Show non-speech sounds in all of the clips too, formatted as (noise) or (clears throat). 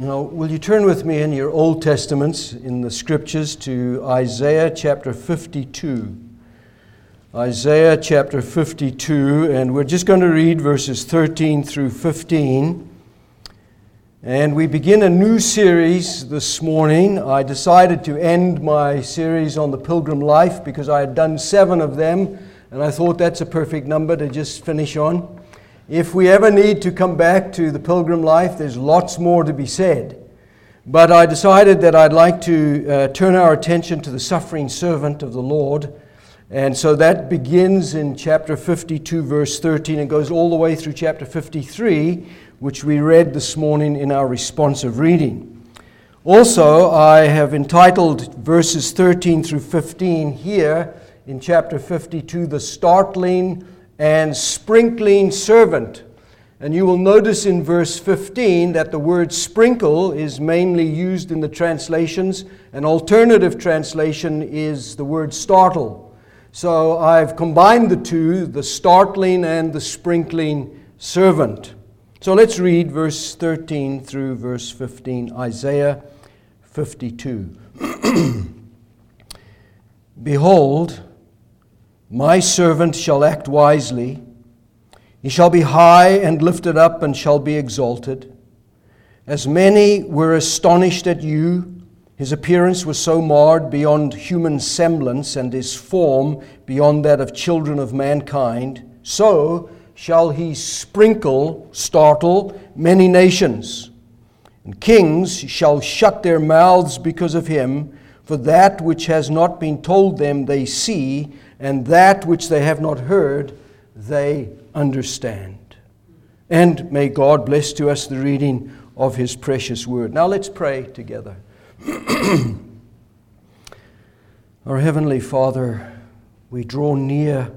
Now, will you turn with me in your Old Testaments, in the scriptures, to Isaiah chapter 52? Isaiah chapter 52, and we're just going to read verses 13 through 15. And we begin a new series this morning. I decided to end my series on the pilgrim life because I had done seven of them, and I thought that's a perfect number to just finish on. If we ever need to come back to the pilgrim life, there's lots more to be said. But I decided that I'd like to uh, turn our attention to the suffering servant of the Lord. And so that begins in chapter 52, verse 13, and goes all the way through chapter 53, which we read this morning in our responsive reading. Also, I have entitled verses 13 through 15 here in chapter 52, The Startling and sprinkling servant. And you will notice in verse 15 that the word sprinkle is mainly used in the translations. An alternative translation is the word startle. So I've combined the two, the startling and the sprinkling servant. So let's read verse 13 through verse 15, Isaiah 52. (clears throat) Behold, my servant shall act wisely. He shall be high and lifted up and shall be exalted. As many were astonished at you, his appearance was so marred beyond human semblance, and his form beyond that of children of mankind, so shall he sprinkle, startle many nations. And kings shall shut their mouths because of him, for that which has not been told them they see and that which they have not heard, they understand. And may God bless to us the reading of His precious word. Now let's pray together. (clears throat) Our Heavenly Father, we draw near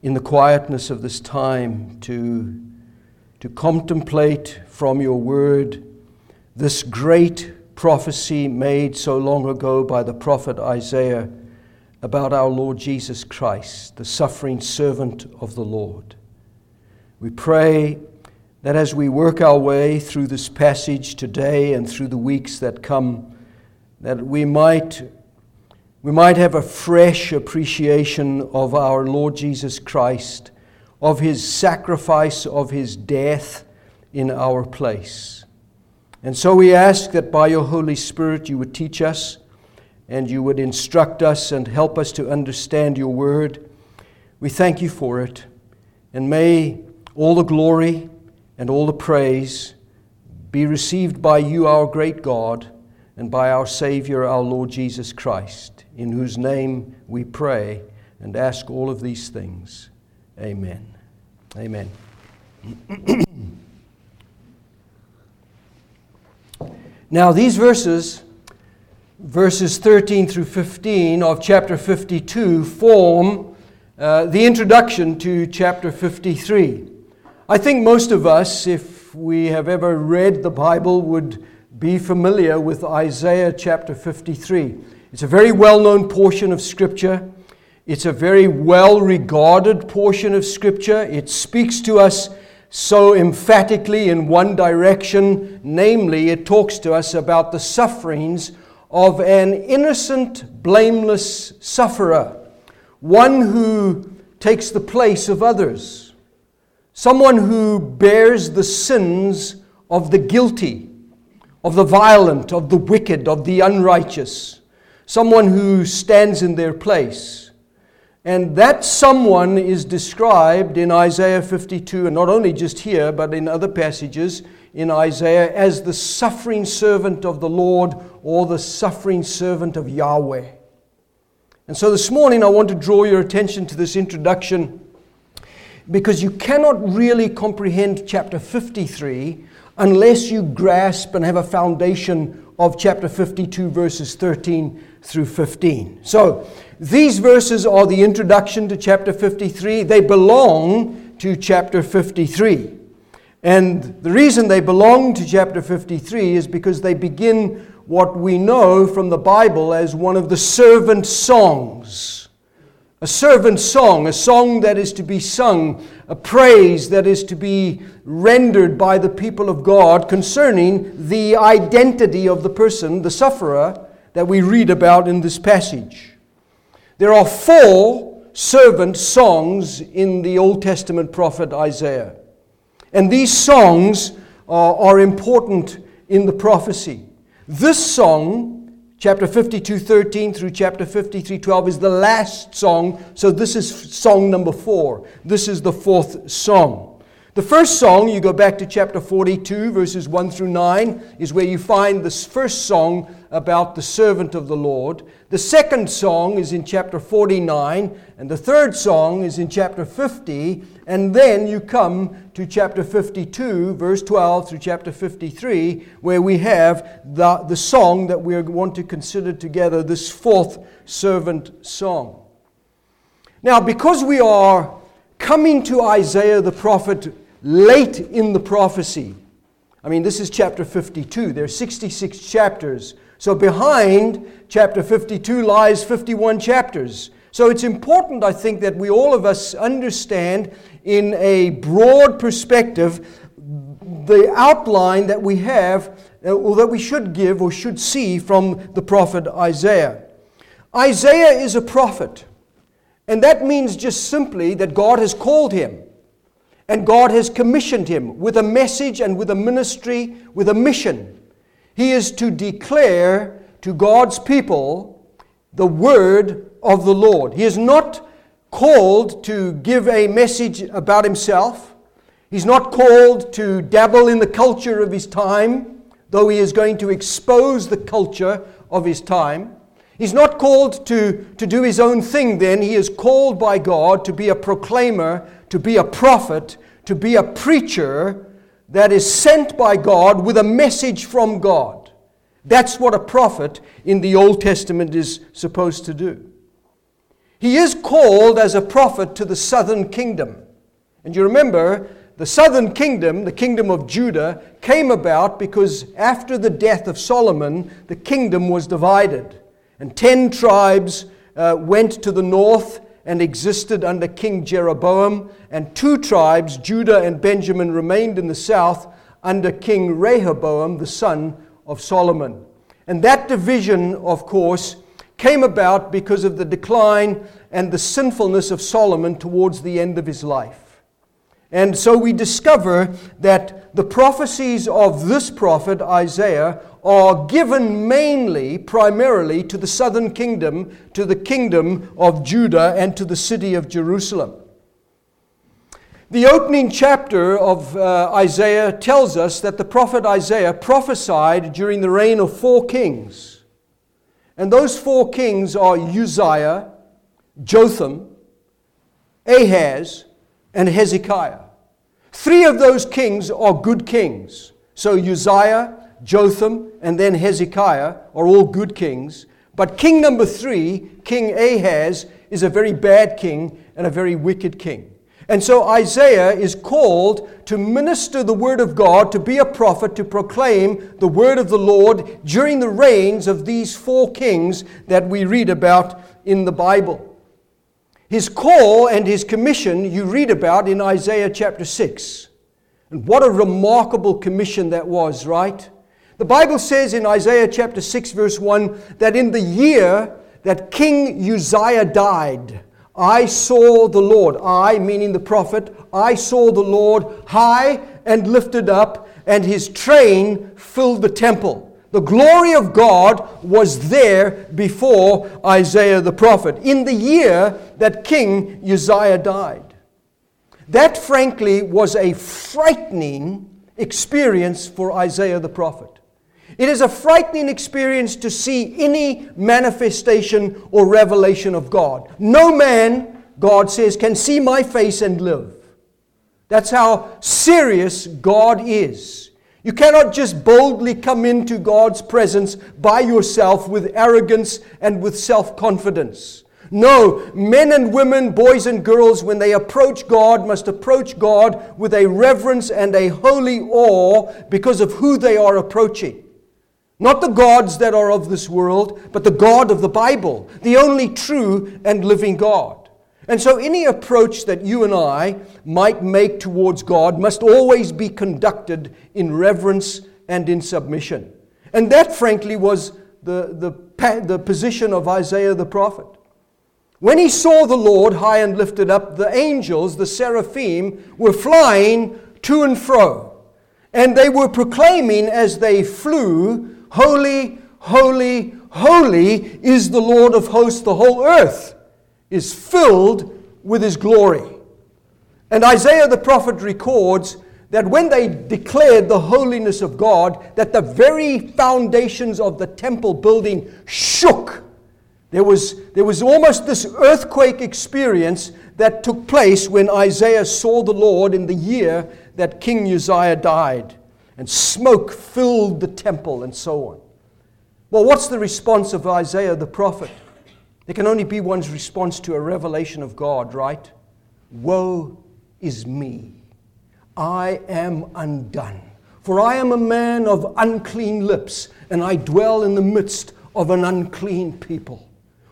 in the quietness of this time to, to contemplate from your word this great prophecy made so long ago by the prophet Isaiah about our Lord Jesus Christ, the suffering servant of the Lord. We pray that as we work our way through this passage today and through the weeks that come, that we might, we might have a fresh appreciation of our Lord Jesus Christ, of his sacrifice, of his death in our place. And so we ask that by your Holy Spirit you would teach us and you would instruct us and help us to understand your word. We thank you for it. And may all the glory and all the praise be received by you, our great God, and by our Savior, our Lord Jesus Christ, in whose name we pray and ask all of these things. Amen. Amen. (clears throat) now, these verses verses 13 through 15 of chapter 52 form uh, the introduction to chapter 53. I think most of us, if we have ever read the Bible, would be familiar with Isaiah chapter 53. It's a very well known portion of Scripture. It's a very well regarded portion of Scripture. It speaks to us so emphatically in one direction, namely, it talks to us about the sufferings of an innocent, blameless sufferer, one who takes the place of others, someone who bears the sins of the guilty, of the violent, of the wicked, of the unrighteous, someone who stands in their place. And that someone is described in Isaiah 52, and not only just here, but in other passages in Isaiah as the suffering servant of the Lord or the suffering servant of Yahweh. And so this morning I want to draw your attention to this introduction because you cannot really comprehend chapter 53 unless you grasp and have a foundation of chapter 52, verses 13 through 15. So these verses are the introduction to chapter 53. They belong to chapter 53. And the reason they belong to chapter 53 is because they begin what we know from the Bible as one of the servant songs. a servant song, a song that is to be sung, a praise that is to be rendered by the people of God concerning the identity of the person, the sufferer, that we read about in this passage. There are four servant songs in the Old Testament prophet Isaiah. And these songs are, are important in the prophecy. This song Chapter 52, 13 through chapter 53, 12 is the last song. So this is song number four. This is the fourth song. The first song, you go back to chapter 42, verses 1 through 9, is where you find this first song about the servant of the Lord. The second song is in chapter 49, and the third song is in chapter 50, and then you come to chapter 52, verse 12 through chapter 53, where we have the, the song that we want to consider together, this fourth servant song. Now, because we are coming to Isaiah the prophet late in the prophecy, I mean, this is chapter 52. There are 66 chapters so behind chapter 52 lies 51 chapters. So it's important, I think, that we all of us understand in a broad perspective the outline that we have, uh, or that we should give or should see from the prophet Isaiah. Isaiah is a prophet, and that means just simply that God has called him. And God has commissioned him with a message and with a ministry, with a mission. He is to declare to God's people the word of the Lord. He is not called to give a message about himself. He's not called to dabble in the culture of his time, though he is going to expose the culture of his time. He's not called to, to do his own thing then. He is called by God to be a proclaimer, to be a prophet, to be a preacher that is sent by God with a message from God. That's what a prophet in the Old Testament is supposed to do. He is called as a prophet to the southern kingdom. And you remember, the southern kingdom, the kingdom of Judah, came about because after the death of Solomon, the kingdom was divided. And ten tribes uh, went to the north and existed under King Jeroboam, and two tribes, Judah and Benjamin, remained in the south under King Rehoboam, the son of Solomon. And that division, of course, came about because of the decline and the sinfulness of Solomon towards the end of his life. And so we discover that the prophecies of this prophet, Isaiah, are given mainly, primarily, to the southern kingdom, to the kingdom of Judah, and to the city of Jerusalem. The opening chapter of uh, Isaiah tells us that the prophet Isaiah prophesied during the reign of four kings. And those four kings are Uzziah, Jotham, Ahaz, and Hezekiah. Three of those kings are good kings. So Uzziah, Jotham, and then Hezekiah are all good kings. But king number three, King Ahaz, is a very bad king and a very wicked king. And so Isaiah is called to minister the word of God, to be a prophet, to proclaim the word of the Lord during the reigns of these four kings that we read about in the Bible. His call and his commission you read about in Isaiah chapter 6. And what a remarkable commission that was, right? The Bible says in Isaiah chapter 6, verse 1, that in the year that King Uzziah died, I saw the Lord, I meaning the prophet, I saw the Lord high and lifted up, and his train filled the temple. The glory of God was there before Isaiah the prophet, in the year that King Uzziah died. That, frankly, was a frightening experience for Isaiah the prophet. It is a frightening experience to see any manifestation or revelation of God. No man, God says, can see my face and live. That's how serious God is. You cannot just boldly come into God's presence by yourself with arrogance and with self confidence. No, men and women, boys and girls, when they approach God, must approach God with a reverence and a holy awe because of who they are approaching. Not the gods that are of this world, but the God of the Bible, the only true and living God. And so, any approach that you and I might make towards God must always be conducted in reverence and in submission. And that, frankly, was the, the, the position of Isaiah the prophet. When he saw the Lord high and lifted up, the angels, the seraphim, were flying to and fro. And they were proclaiming as they flew, Holy, holy, holy is the Lord of hosts. The whole earth is filled with his glory. And Isaiah the prophet records that when they declared the holiness of God, that the very foundations of the temple building shook there was, there was almost this earthquake experience that took place when Isaiah saw the Lord in the year that King Uzziah died, and smoke filled the temple and so on. Well, what's the response of Isaiah the prophet? There can only be one's response to a revelation of God, right? Woe is me. I am undone. For I am a man of unclean lips, and I dwell in the midst of an unclean people.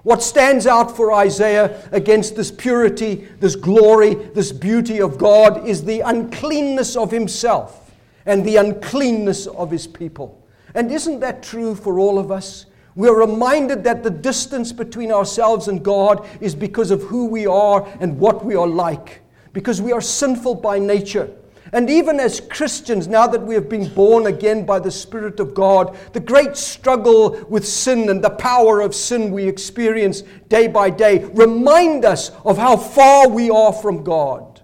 What stands out for Isaiah against this purity, this glory, this beauty of God is the uncleanness of himself and the uncleanness of his people. And isn't that true for all of us? We're reminded that the distance between ourselves and God is because of who we are and what we are like, because we are sinful by nature. And even as Christians, now that we have been born again by the Spirit of God, the great struggle with sin and the power of sin we experience day by day remind us of how far we are from God.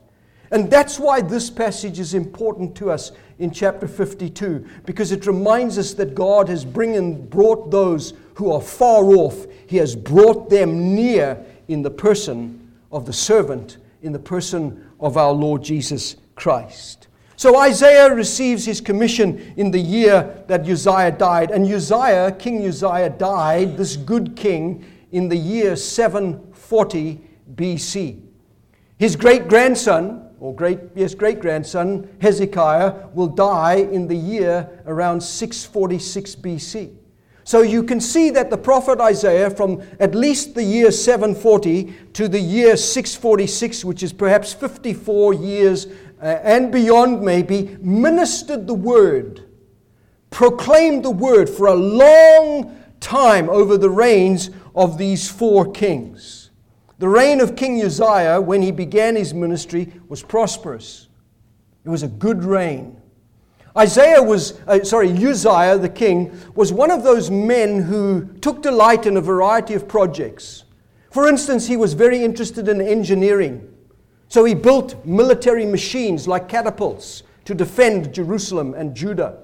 And that's why this passage is important to us in chapter 52, because it reminds us that God has bring and brought those who are far off, He has brought them near in the person of the servant, in the person of our Lord Jesus Christ. So Isaiah receives his commission in the year that Uzziah died. And Uzziah, King Uzziah, died, this good king, in the year 740 BC. His great grandson, or great, yes, great grandson, Hezekiah, will die in the year around 646 BC. So you can see that the prophet Isaiah, from at least the year 740 to the year 646, which is perhaps 54 years uh, and beyond maybe, ministered the word, proclaimed the word for a long time over the reigns of these four kings. The reign of King Uzziah, when he began his ministry, was prosperous. It was a good reign. Isaiah was, uh, sorry, Uzziah the king was one of those men who took delight in a variety of projects. For instance, he was very interested in engineering. So he built military machines like catapults to defend Jerusalem and Judah.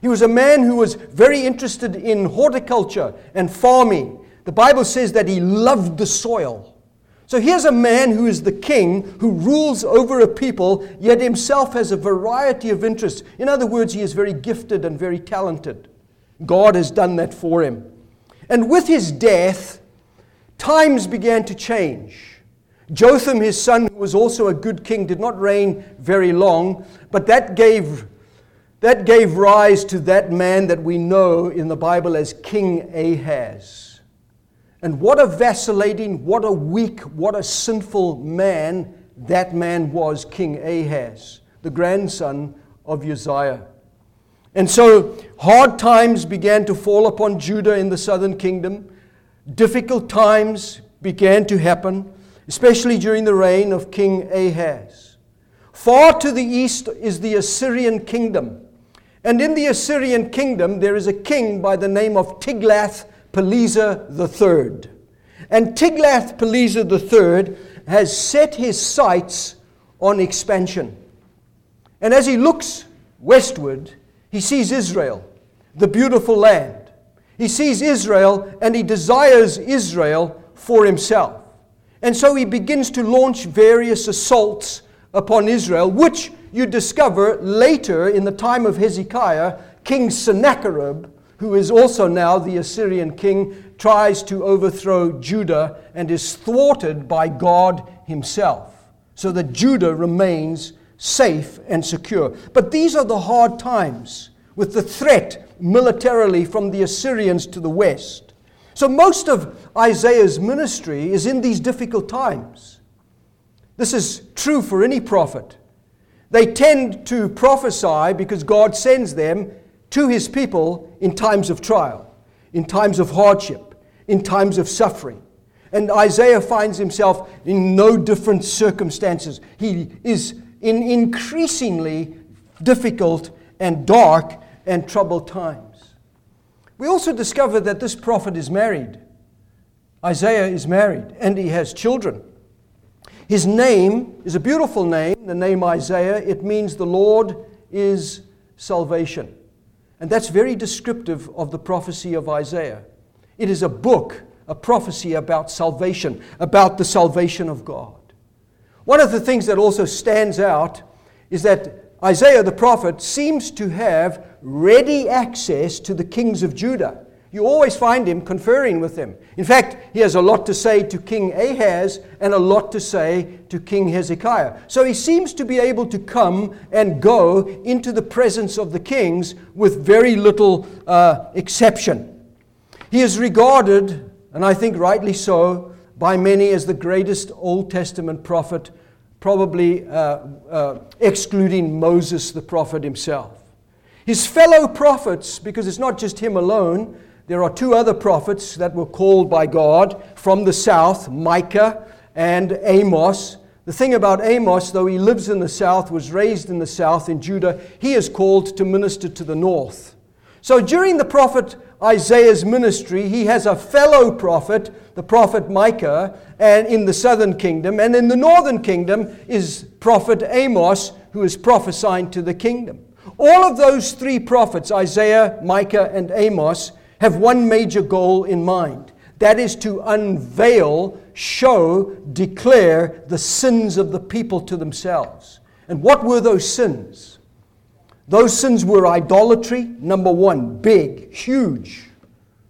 He was a man who was very interested in horticulture and farming. The Bible says that he loved the soil. So here's a man who is the king, who rules over a people, yet himself has a variety of interests. In other words, he is very gifted and very talented. God has done that for him. And with his death, times began to change. Jotham, his son, who was also a good king, did not reign very long, but that gave, that gave rise to that man that we know in the Bible as King Ahaz. And what a vacillating, what a weak, what a sinful man that man was, King Ahaz, the grandson of Uzziah. And so hard times began to fall upon Judah in the southern kingdom. Difficult times began to happen especially during the reign of King Ahaz. Far to the east is the Assyrian kingdom. And in the Assyrian kingdom, there is a king by the name of Tiglath-Pileser III. And Tiglath-Pileser III has set his sights on expansion. And as he looks westward, he sees Israel, the beautiful land. He sees Israel and he desires Israel for himself. And so he begins to launch various assaults upon Israel, which you discover later in the time of Hezekiah, King Sennacherib, who is also now the Assyrian king, tries to overthrow Judah and is thwarted by God himself, so that Judah remains safe and secure. But these are the hard times with the threat militarily from the Assyrians to the west. So most of Isaiah's ministry is in these difficult times. This is true for any prophet. They tend to prophesy because God sends them to his people in times of trial, in times of hardship, in times of suffering. And Isaiah finds himself in no different circumstances. He is in increasingly difficult and dark and troubled times. We also discover that this prophet is married. Isaiah is married and he has children. His name is a beautiful name, the name Isaiah. It means the Lord is salvation. And that's very descriptive of the prophecy of Isaiah. It is a book, a prophecy about salvation, about the salvation of God. One of the things that also stands out is that Isaiah the prophet seems to have ready access to the kings of Judah. You always find him conferring with them. In fact, he has a lot to say to King Ahaz and a lot to say to King Hezekiah. So he seems to be able to come and go into the presence of the kings with very little uh, exception. He is regarded, and I think rightly so, by many as the greatest Old Testament prophet, probably uh, uh, excluding Moses the prophet himself. His fellow prophets, because it's not just him alone, there are two other prophets that were called by God from the south Micah and Amos. The thing about Amos, though he lives in the south, was raised in the south in Judah, he is called to minister to the north. So during the prophet Isaiah's ministry, he has a fellow prophet, the prophet Micah, and in the southern kingdom, and in the northern kingdom is prophet Amos, who is prophesying to the kingdom. All of those three prophets, Isaiah, Micah, and Amos, have one major goal in mind that is to unveil, show, declare the sins of the people to themselves. And what were those sins? Those sins were idolatry, number one, big, huge.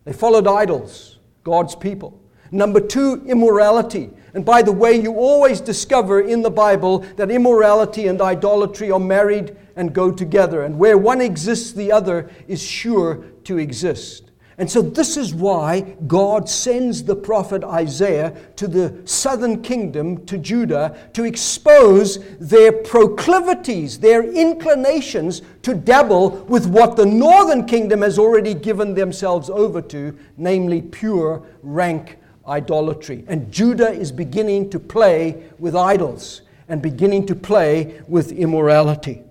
They followed idols, God's people. Number two, immorality. And by the way, you always discover in the Bible that immorality and idolatry are married and go together. And where one exists, the other is sure to exist. And so, this is why God sends the prophet Isaiah to the southern kingdom, to Judah, to expose their proclivities, their inclinations to dabble with what the northern kingdom has already given themselves over to, namely pure, rank idolatry. And Judah is beginning to play with idols and beginning to play with immorality.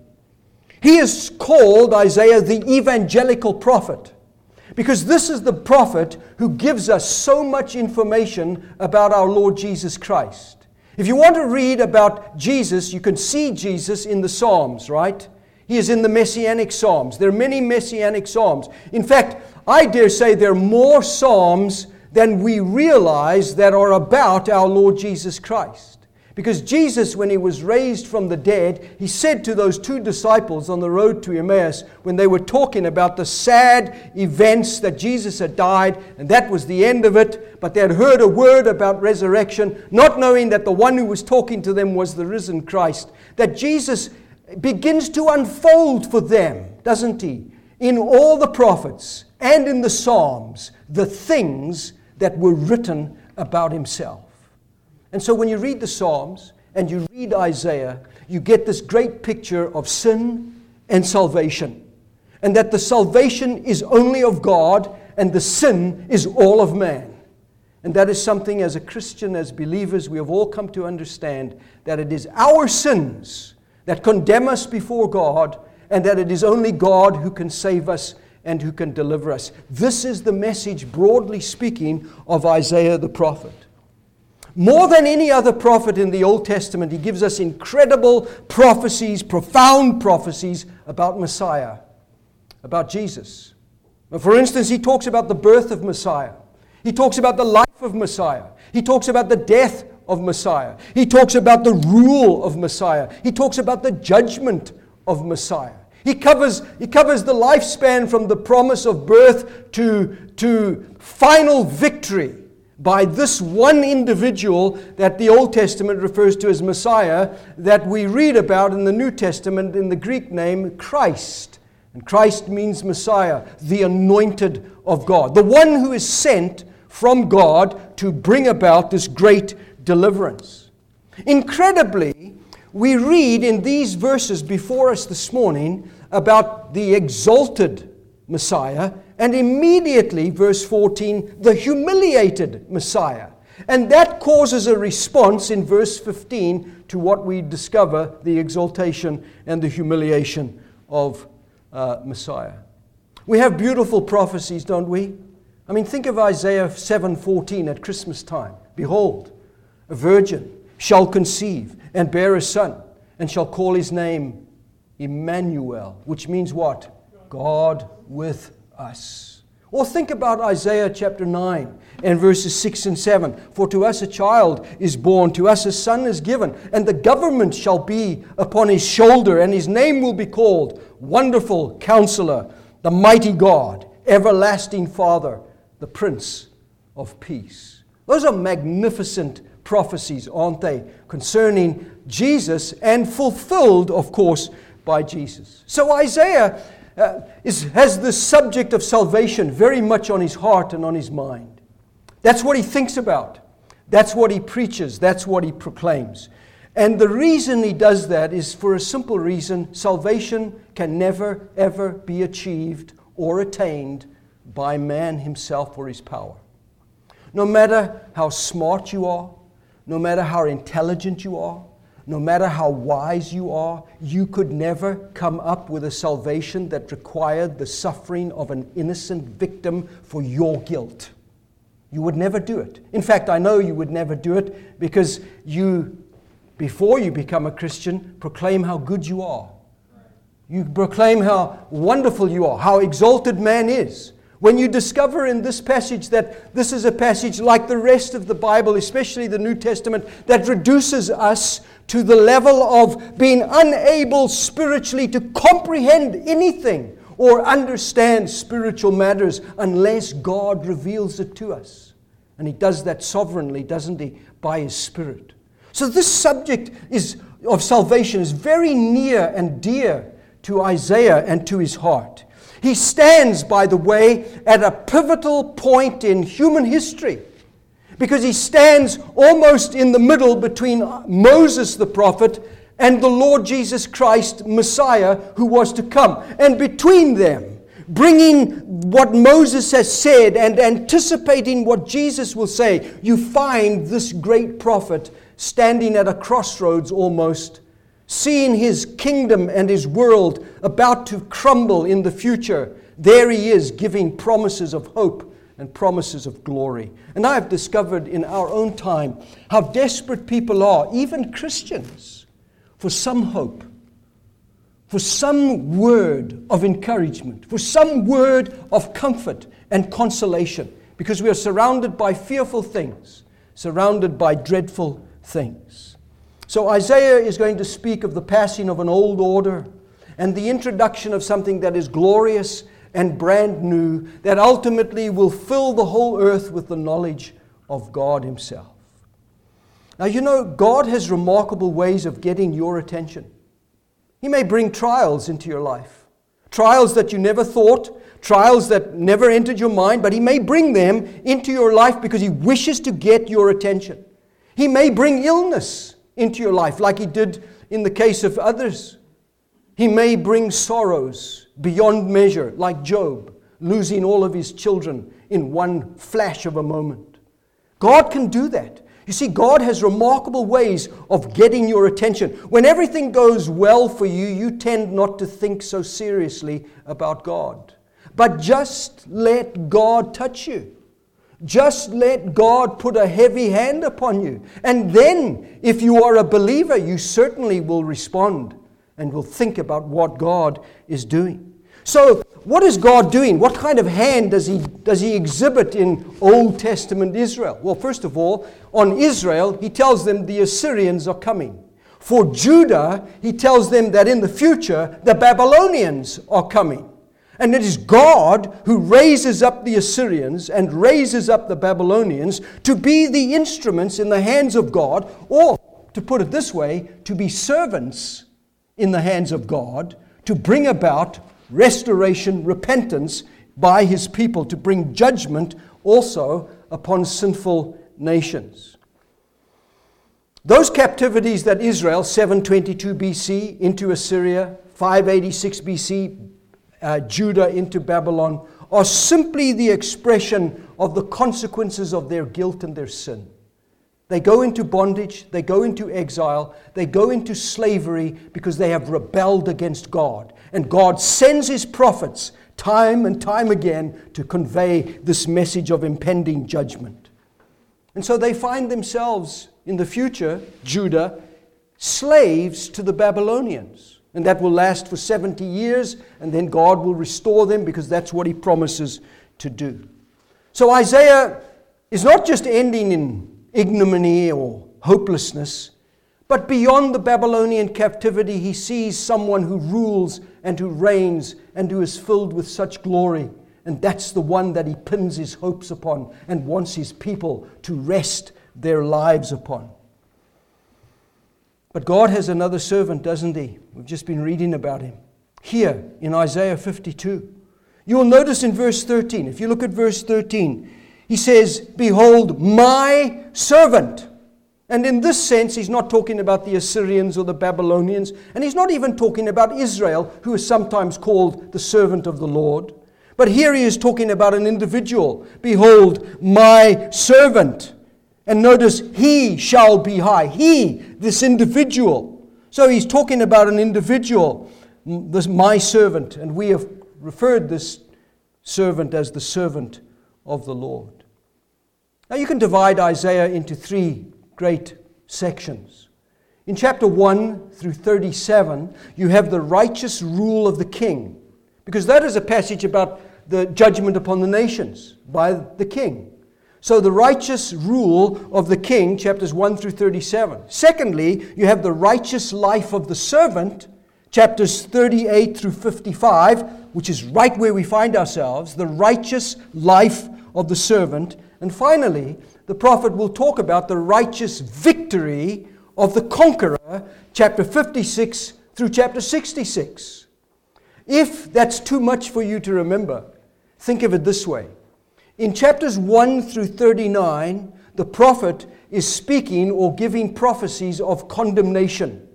He is called, Isaiah, the evangelical prophet. Because this is the prophet who gives us so much information about our Lord Jesus Christ. If you want to read about Jesus, you can see Jesus in the Psalms, right? He is in the Messianic Psalms. There are many Messianic Psalms. In fact, I dare say there are more Psalms than we realize that are about our Lord Jesus Christ. Because Jesus, when he was raised from the dead, he said to those two disciples on the road to Emmaus, when they were talking about the sad events that Jesus had died, and that was the end of it, but they had heard a word about resurrection, not knowing that the one who was talking to them was the risen Christ, that Jesus begins to unfold for them, doesn't he? In all the prophets and in the Psalms, the things that were written about himself. And so when you read the Psalms and you read Isaiah, you get this great picture of sin and salvation. And that the salvation is only of God and the sin is all of man. And that is something as a Christian, as believers, we have all come to understand that it is our sins that condemn us before God and that it is only God who can save us and who can deliver us. This is the message, broadly speaking, of Isaiah the prophet. More than any other prophet in the Old Testament, he gives us incredible prophecies, profound prophecies about Messiah, about Jesus. For instance, he talks about the birth of Messiah. He talks about the life of Messiah. He talks about the death of Messiah. He talks about the rule of Messiah. He talks about the judgment of Messiah. He covers, he covers the lifespan from the promise of birth to, to final victory by this one individual that the Old Testament refers to as Messiah, that we read about in the New Testament in the Greek name Christ. And Christ means Messiah, the anointed of God, the one who is sent from God to bring about this great deliverance. Incredibly, we read in these verses before us this morning about the exalted Messiah, and immediately, verse 14, the humiliated Messiah. And that causes a response in verse 15 to what we discover the exaltation and the humiliation of uh, Messiah. We have beautiful prophecies, don't we? I mean, think of Isaiah 7:14 at Christmas time. Behold, a virgin shall conceive and bear a son, and shall call his name Emmanuel, which means what? God with us. Or think about Isaiah chapter 9 and verses 6 and 7. For to us a child is born, to us a son is given, and the government shall be upon his shoulder, and his name will be called Wonderful Counselor, the Mighty God, Everlasting Father, the Prince of Peace. Those are magnificent prophecies, aren't they, concerning Jesus and fulfilled, of course, by Jesus. So Isaiah uh, is, has the subject of salvation very much on his heart and on his mind. That's what he thinks about. That's what he preaches. That's what he proclaims. And the reason he does that is for a simple reason salvation can never, ever be achieved or attained by man himself or his power. No matter how smart you are, no matter how intelligent you are, no matter how wise you are, you could never come up with a salvation that required the suffering of an innocent victim for your guilt. You would never do it. In fact, I know you would never do it because you, before you become a Christian, proclaim how good you are. You proclaim how wonderful you are, how exalted man is. When you discover in this passage that this is a passage like the rest of the Bible, especially the New Testament, that reduces us to the level of being unable spiritually to comprehend anything or understand spiritual matters unless God reveals it to us. And He does that sovereignly, doesn't He, by His Spirit. So this subject is, of salvation is very near and dear to Isaiah and to his heart. He stands, by the way, at a pivotal point in human history because he stands almost in the middle between Moses the prophet and the Lord Jesus Christ, Messiah, who was to come. And between them, bringing what Moses has said and anticipating what Jesus will say, you find this great prophet standing at a crossroads almost, seeing his kingdom and his world about to crumble in the future. There he is giving promises of hope and promises of glory. And I have discovered in our own time how desperate people are, even Christians, for some hope, for some word of encouragement, for some word of comfort and consolation, because we are surrounded by fearful things, surrounded by dreadful things. So Isaiah is going to speak of the passing of an old order and the introduction of something that is glorious and brand new that ultimately will fill the whole earth with the knowledge of God Himself. Now, you know, God has remarkable ways of getting your attention. He may bring trials into your life, trials that you never thought, trials that never entered your mind, but He may bring them into your life because He wishes to get your attention. He may bring illness into your life, like He did in the case of others. He may bring sorrows beyond measure, like Job, losing all of his children in one flash of a moment. God can do that. You see, God has remarkable ways of getting your attention. When everything goes well for you, you tend not to think so seriously about God. But just let God touch you. Just let God put a heavy hand upon you. And then, if you are a believer, you certainly will respond and will think about what God is doing. So, what is God doing? What kind of hand does he, does he exhibit in Old Testament Israel? Well, first of all, on Israel, he tells them the Assyrians are coming. For Judah, he tells them that in the future, the Babylonians are coming. And it is God who raises up the Assyrians and raises up the Babylonians to be the instruments in the hands of God, or to put it this way, to be servants in the hands of God to bring about restoration, repentance by his people, to bring judgment also upon sinful nations. Those captivities that Israel, 722 BC into Assyria, 586 BC, uh, Judah into Babylon, are simply the expression of the consequences of their guilt and their sin. They go into bondage, they go into exile, they go into slavery because they have rebelled against God. And God sends his prophets time and time again to convey this message of impending judgment. And so they find themselves in the future, Judah, slaves to the Babylonians. And that will last for 70 years, and then God will restore them because that's what he promises to do. So Isaiah is not just ending in ignominy or hopelessness, but beyond the Babylonian captivity, he sees someone who rules and who reigns and who is filled with such glory. And that's the one that he pins his hopes upon and wants his people to rest their lives upon. But God has another servant, doesn't he? We've just been reading about him. Here in Isaiah 52. You will notice in verse 13, if you look at verse 13, he says, Behold, my servant. And in this sense, he's not talking about the Assyrians or the Babylonians, and he's not even talking about Israel, who is sometimes called the servant of the Lord. But here he is talking about an individual. Behold, my servant. And notice, he shall be high. He, this individual. So he's talking about an individual, this my servant. And we have referred this servant as the servant of the Lord. Now you can divide Isaiah into three great sections. In chapter 1 through 37, you have the righteous rule of the king, because that is a passage about the judgment upon the nations by the king. So, the righteous rule of the king, chapters 1 through 37. Secondly, you have the righteous life of the servant, chapters 38 through 55, which is right where we find ourselves, the righteous life of the servant. And finally, the prophet will talk about the righteous victory of the conqueror, chapter 56 through chapter 66. If that's too much for you to remember, think of it this way. In chapters 1 through 39, the prophet is speaking or giving prophecies of condemnation.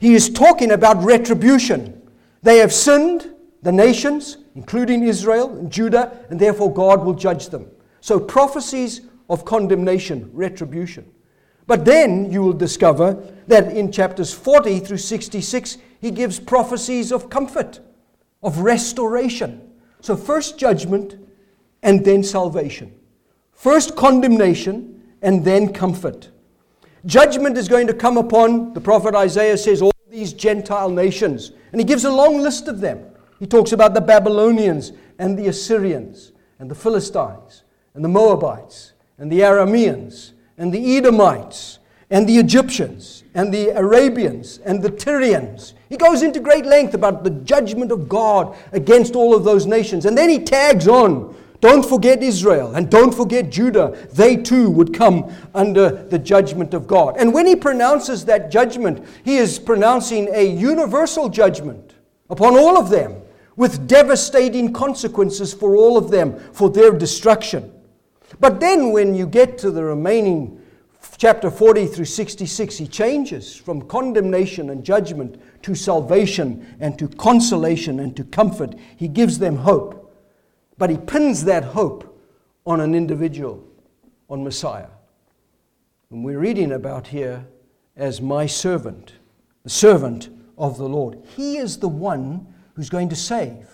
He is talking about retribution. They have sinned, the nations, including Israel and Judah, and therefore God will judge them. So, prophecies of condemnation, retribution. But then you will discover that in chapters 40 through 66, he gives prophecies of comfort, of restoration. So, first judgment and then salvation. First condemnation and then comfort. Judgment is going to come upon, the prophet Isaiah says, all these Gentile nations. And he gives a long list of them. He talks about the Babylonians and the Assyrians and the Philistines and the Moabites and the Arameans and the Edomites and the Egyptians and the Arabians and the Tyrians. He goes into great length about the judgment of God against all of those nations. And then he tags on don't forget Israel and don't forget Judah. They too would come under the judgment of God. And when he pronounces that judgment, he is pronouncing a universal judgment upon all of them with devastating consequences for all of them for their destruction. But then when you get to the remaining chapter 40 through 66, he changes from condemnation and judgment to salvation and to consolation and to comfort. He gives them hope. But he pins that hope on an individual, on Messiah. And we're reading about here as my servant, the servant of the Lord. He is the one who's going to save.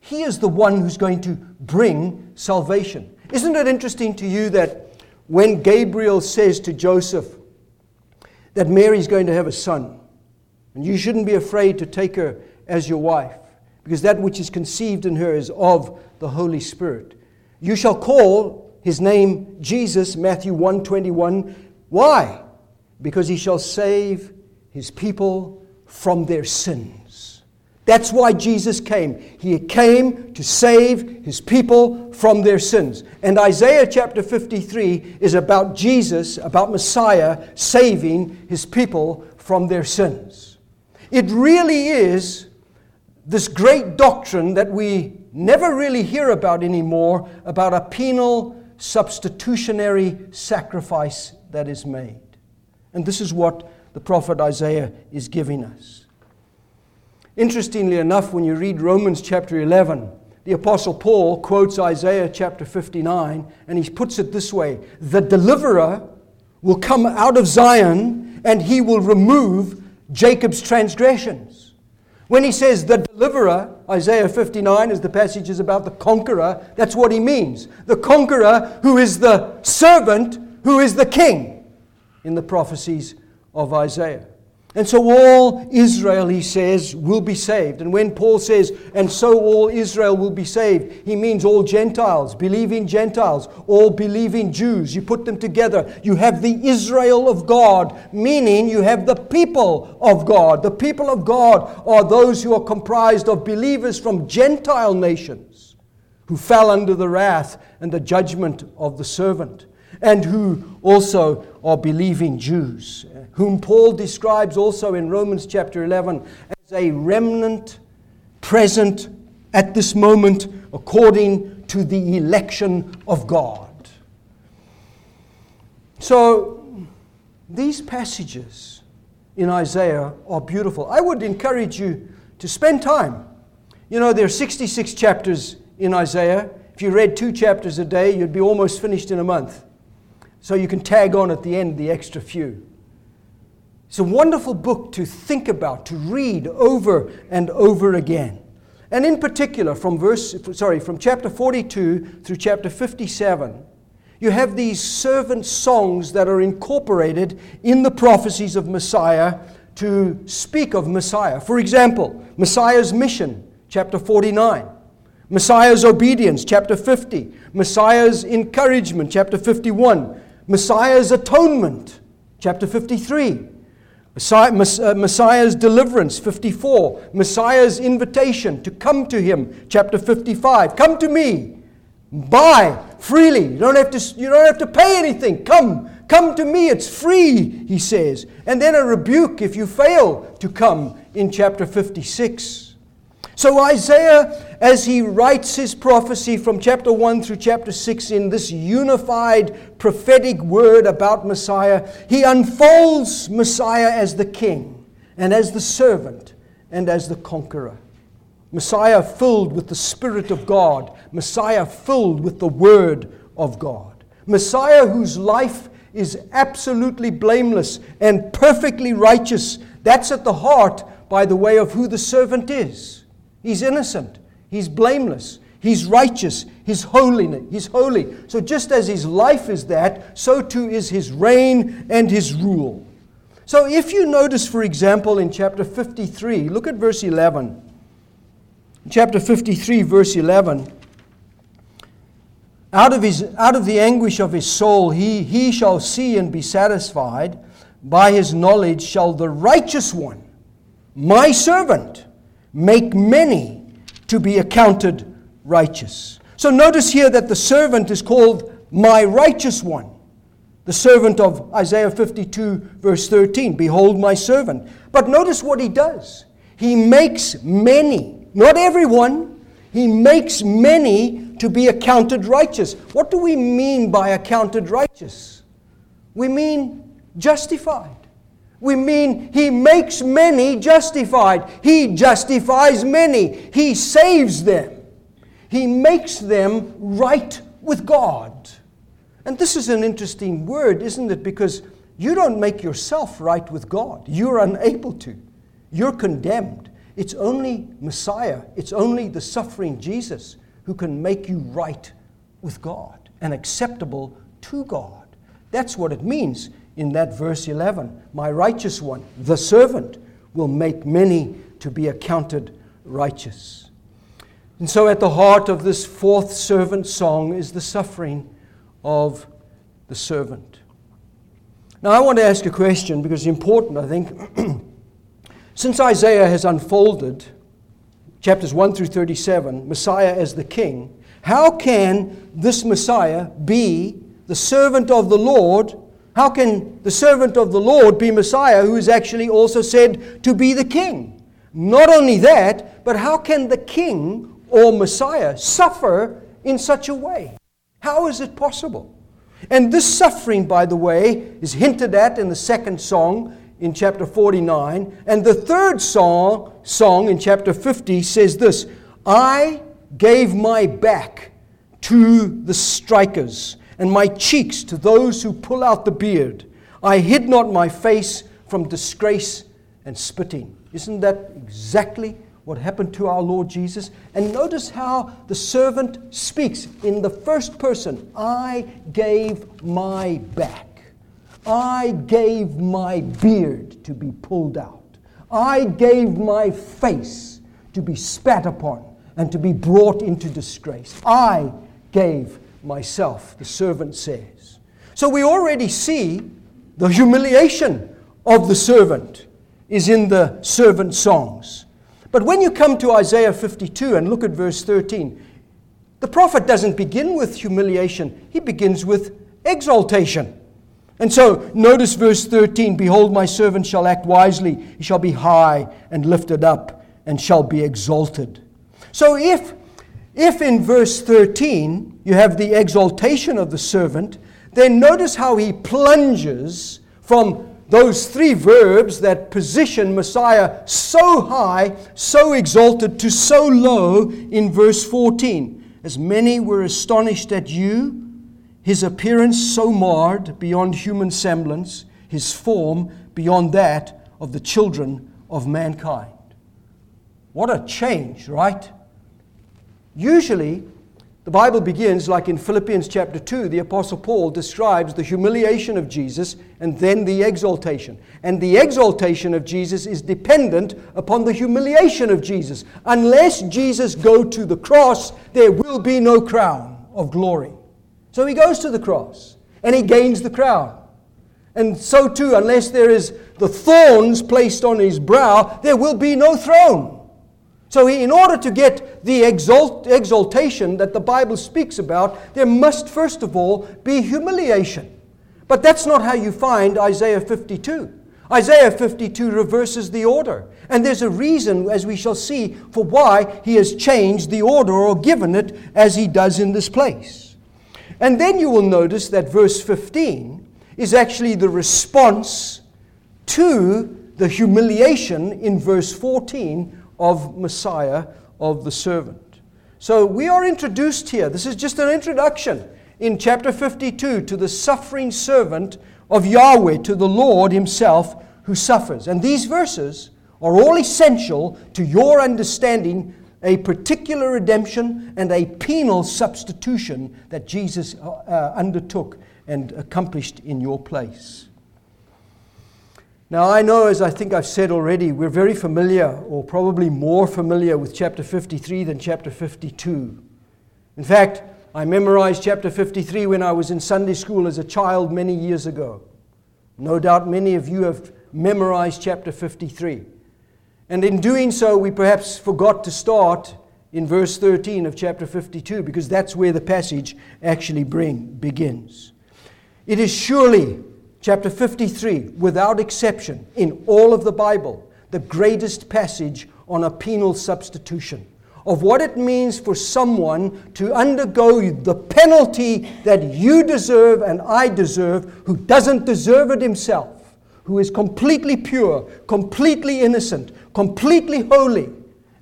He is the one who's going to bring salvation. Isn't it interesting to you that when Gabriel says to Joseph that Mary's going to have a son, and you shouldn't be afraid to take her as your wife, because that which is conceived in her is of the Holy Spirit. You shall call his name Jesus, Matthew 121. Why? Because he shall save his people from their sins. That's why Jesus came. He came to save his people from their sins. And Isaiah chapter 53 is about Jesus, about Messiah, saving his people from their sins. It really is this great doctrine that we never really hear about anymore about a penal substitutionary sacrifice that is made. And this is what the prophet Isaiah is giving us. Interestingly enough, when you read Romans chapter 11, the Apostle Paul quotes Isaiah chapter 59, and he puts it this way The deliverer will come out of Zion, and he will remove Jacob's transgressions. When he says the deliverer, Isaiah 59 is the passage is about the conqueror, that's what he means. The conqueror who is the servant, who is the king in the prophecies of Isaiah. And so all Israel, he says, will be saved. And when Paul says, and so all Israel will be saved, he means all Gentiles, believing Gentiles, all believing Jews. You put them together, you have the Israel of God, meaning you have the people of God. The people of God are those who are comprised of believers from Gentile nations who fell under the wrath and the judgment of the servant and who also are believing Jews, whom Paul describes also in Romans chapter 11 as a remnant present at this moment according to the election of God. So, these passages in Isaiah are beautiful. I would encourage you to spend time. You know, there are 66 chapters in Isaiah. If you read two chapters a day, you'd be almost finished in a month. So you can tag on at the end the extra few. It's a wonderful book to think about, to read over and over again. And in particular, from verse, sorry, from chapter 42 through chapter 57, you have these servant songs that are incorporated in the prophecies of Messiah to speak of Messiah. For example, Messiah's mission, chapter 49. Messiah's obedience, chapter 50. Messiah's encouragement, chapter 51. Messiah's atonement, chapter 53. Messiah, uh, Messiah's deliverance, 54. Messiah's invitation to come to him, chapter 55. Come to me, buy freely. You don't have to, you don't have to pay anything. Come, come to me, it's free, he says. And then a rebuke if you fail to come in chapter 56. So, Isaiah, as he writes his prophecy from chapter 1 through chapter 6 in this unified prophetic word about Messiah, he unfolds Messiah as the king and as the servant and as the conqueror. Messiah filled with the Spirit of God, Messiah filled with the Word of God. Messiah whose life is absolutely blameless and perfectly righteous. That's at the heart, by the way, of who the servant is. He's innocent. He's blameless. He's righteous. He's holy. He's holy. So just as his life is that, so too is his reign and his rule. So if you notice, for example, in chapter 53, look at verse 11. Chapter 53, verse 11. Out of, his, out of the anguish of his soul, he, he shall see and be satisfied. By his knowledge shall the righteous one, my servant, make many to be accounted righteous. So notice here that the servant is called my righteous one. The servant of Isaiah 52, verse 13 Behold my servant. But notice what he does. He makes many, not everyone, he makes many to be accounted righteous. What do we mean by accounted righteous? We mean justified. We mean he makes many justified. He justifies many. He saves them. He makes them right with God. And this is an interesting word, isn't it? Because you don't make yourself right with God. You're unable to. You're condemned. It's only Messiah, it's only the suffering Jesus who can make you right with God and acceptable to God. That's what it means in that verse 11 My righteous one, the servant, will make many to be accounted righteous. And so, at the heart of this fourth servant song is the suffering of the servant. Now, I want to ask a question because it's important, I think. (clears throat) Since Isaiah has unfolded chapters 1 through 37, Messiah as the king, how can this Messiah be the servant of the Lord how can the servant of the Lord be Messiah who is actually also said to be the king? Not only that, but how can the king or Messiah suffer in such a way? How is it possible? And this suffering, by the way, is hinted at in the second song in chapter 49. And the third song, song in chapter 50 says this I gave my back to the strikers, and my cheeks to those who pull out the beard. I hid not my face from disgrace and spitting. Isn't that exactly what happened to our Lord Jesus? And notice how the servant speaks in the first person I gave my back. I gave my beard to be pulled out. I gave my face to be spat upon and to be brought into disgrace. I gave myself, the servant says. So we already see the humiliation of the servant is in the servant songs. But when you come to Isaiah 52 and look at verse 13, the prophet doesn't begin with humiliation, he begins with exaltation. And so notice verse 13 Behold, my servant shall act wisely, he shall be high and lifted up, and shall be exalted. So if, if in verse 13 you have the exaltation of the servant, then notice how he plunges from those three verbs that position Messiah so high, so exalted, to so low in verse 14. As many were astonished at you, his appearance so marred beyond human semblance, his form beyond that of the children of mankind. What a change, right? Usually, the Bible begins like in Philippians chapter 2, the Apostle Paul describes the humiliation of Jesus and then the exaltation. And the exaltation of Jesus is dependent upon the humiliation of Jesus. Unless Jesus go to the cross, there will be no crown of glory. So he goes to the cross and he gains the crown. And so too, unless there is the thorns placed on his brow, there will be no throne. So, in order to get the exalt, exaltation that the Bible speaks about, there must first of all be humiliation. But that's not how you find Isaiah 52. Isaiah 52 reverses the order. And there's a reason, as we shall see, for why he has changed the order or given it as he does in this place. And then you will notice that verse 15 is actually the response to the humiliation in verse 14 of Messiah, of the servant. So we are introduced here. This is just an introduction in chapter 52 to the suffering servant of Yahweh, to the Lord Himself who suffers. And these verses are all essential to your understanding a particular redemption and a penal substitution that Jesus uh, uh undertook and accomplished in your place. Now, I know, as I think I've said already, we're very familiar, or probably more familiar, with chapter 53 than chapter 52. In fact, I memorized chapter 53 when I was in Sunday school as a child many years ago. No doubt many of you have memorized chapter 53. And in doing so, we perhaps forgot to start in verse 13 of chapter 52 because that's where the passage actually bring, begins. It is surely chapter 53, without exception, in all of the Bible, the greatest passage on a penal substitution of what it means for someone to undergo the penalty that you deserve and I deserve, who doesn't deserve it himself, who is completely pure, completely innocent, completely holy,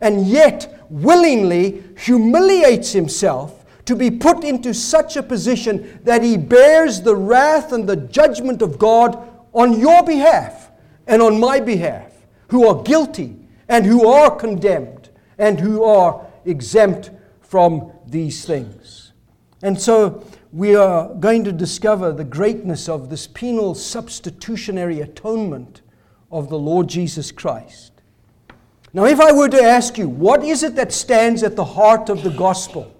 and yet willingly humiliates himself to be put into such a position that he bears the wrath and the judgment of God on your behalf and on my behalf, who are guilty and who are condemned and who are exempt from these things. And so we are going to discover the greatness of this penal substitutionary atonement of the Lord Jesus Christ. Now, if I were to ask you, what is it that stands at the heart of the gospel?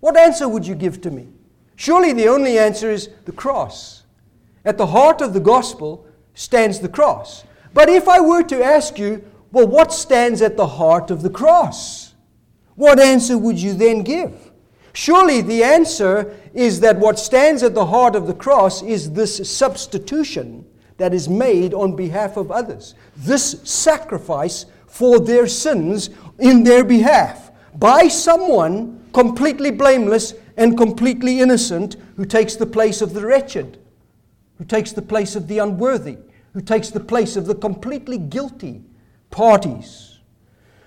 What answer would you give to me? Surely the only answer is the cross. At the heart of the gospel stands the cross. But if I were to ask you, well, what stands at the heart of the cross? What answer would you then give? Surely the answer is that what stands at the heart of the cross is this substitution that is made on behalf of others. This sacrifice for their sins in their behalf by someone completely blameless and completely innocent who takes the place of the wretched, who takes the place of the unworthy, who takes the place of the completely guilty parties.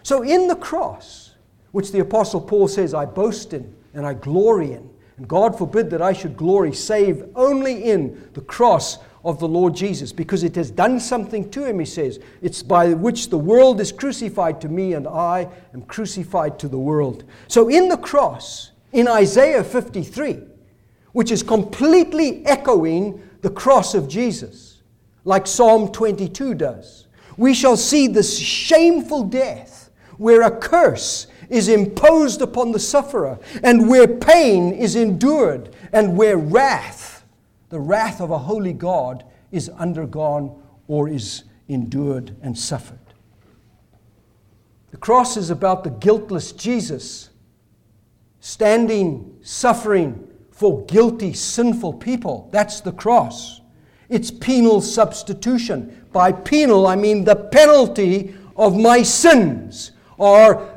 So, in the cross, which the Apostle Paul says, I boast in and I glory in, and God forbid that I should glory save only in the cross of the Lord Jesus, because it has done something to him, he says. It's by which the world is crucified to me, and I am crucified to the world. So, in the cross, in Isaiah 53, which is completely echoing the cross of Jesus, like Psalm 22 does, we shall see this shameful death where a curse is imposed upon the sufferer, and where pain is endured, and where wrath, the wrath of a holy God, is undergone or is endured and suffered. The cross is about the guiltless Jesus standing, suffering for guilty, sinful people. That's the cross. It's penal substitution. By penal, I mean the penalty of my sins are